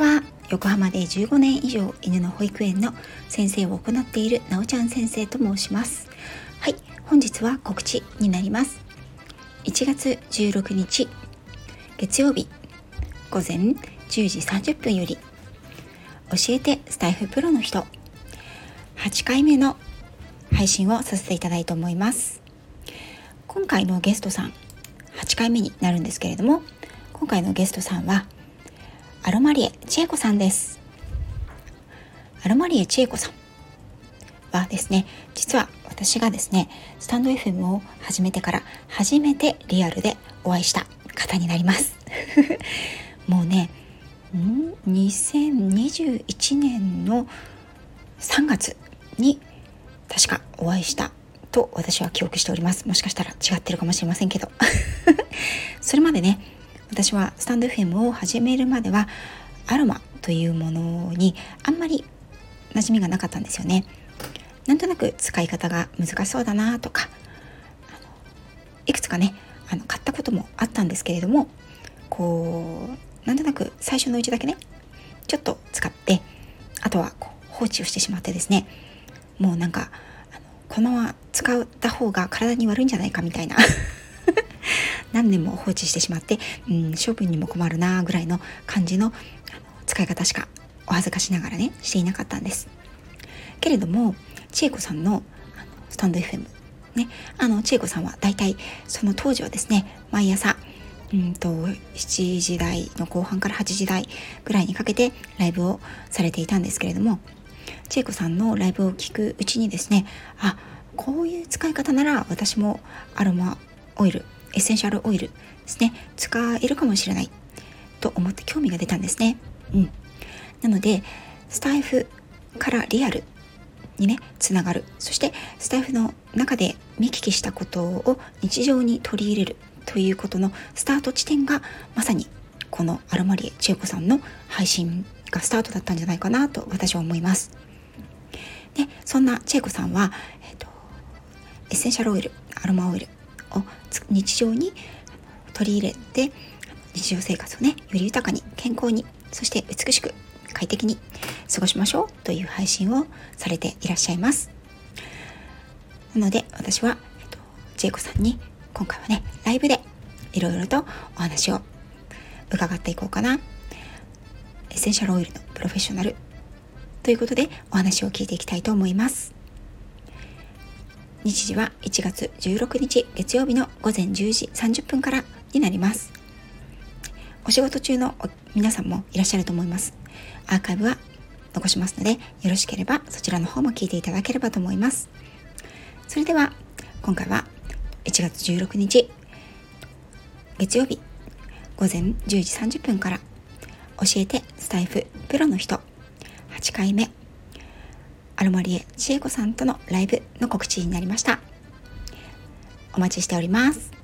は横浜で15年以上犬の保育園の先生を行っているなおちゃん先生と申します。はい本日は告知になります。1月16日月曜日午前10時30分より教えてスタイフプロの人8回目の配信をさせていただいて思います。今回のゲストさん8回目になるんですけれども今回のゲストさんはアロマリエ千恵子さんです。アロマリエ千恵子さんはですね実は私がですねスタンド FM を始めてから初めてリアルでお会いした方になります。もうねん2021年の3月に確かお会いしたと私は記憶しております。もしかしたら違ってるかもしれませんけど。それまでね私はスタンド FM を始めるまではアロマというものにあんまり馴染みがなかったんですよね。なんとなく使い方が難しそうだなとかいくつかねあの買ったこともあったんですけれどもこうなんとなく最初のうちだけねちょっと使ってあとはこう放置をしてしまってですねもうなんかあのこのまま使った方が体に悪いんじゃないかみたいな何年も放置してしまって、うん、処分にも困るなぐらいの感じの使い方しかお恥ずかしながらねしていなかったんです。けれども千恵子さんのあのスタンド FM ねあの千恵子さんはだいたいその当時はですね毎朝うんと7時台の後半から8時台ぐらいにかけてライブをされていたんですけれども千恵子さんのライブを聞くうちにですねあこういう使い方なら私もアロマオイルエッセンシャルオイルですね使えるかもしれないと思って興味が出たんですね。うん、なのでスタイフからリアルにねつながるそしてスタイフの中で見聞きしたことを日常に取り入れるということのスタート地点がまさにこのアロマリエ千恵子さんの配信がスタートだったんじゃないかなと私は思います。でそんな千恵子さんは、えーとエッセンシャルオイルアロマオイルを日常に取り入れて日常生活をねより豊かに健康にそして美しく快適に過ごしましょうという配信をされていらっしゃいます。なので私は、えっと、ジェイコさんに今回はねライブでいろいろとお話を伺っていこうかな。エッセンシャルオイルのプロフェッショナルということでお話を聞いていきたいと思います。日時は1月16日月曜日の午前10時30分からになります。お仕事中の皆さんもいらっしゃると思います。アーカイブは残しますので、よろしければそちらの方も聞いていただければと思います。それでは、今回は1月16日月曜日午前10時30分から教えてスタイフプロの人8回目アロマリエ千恵子さんとのライブの告知になりました。お待ちしております。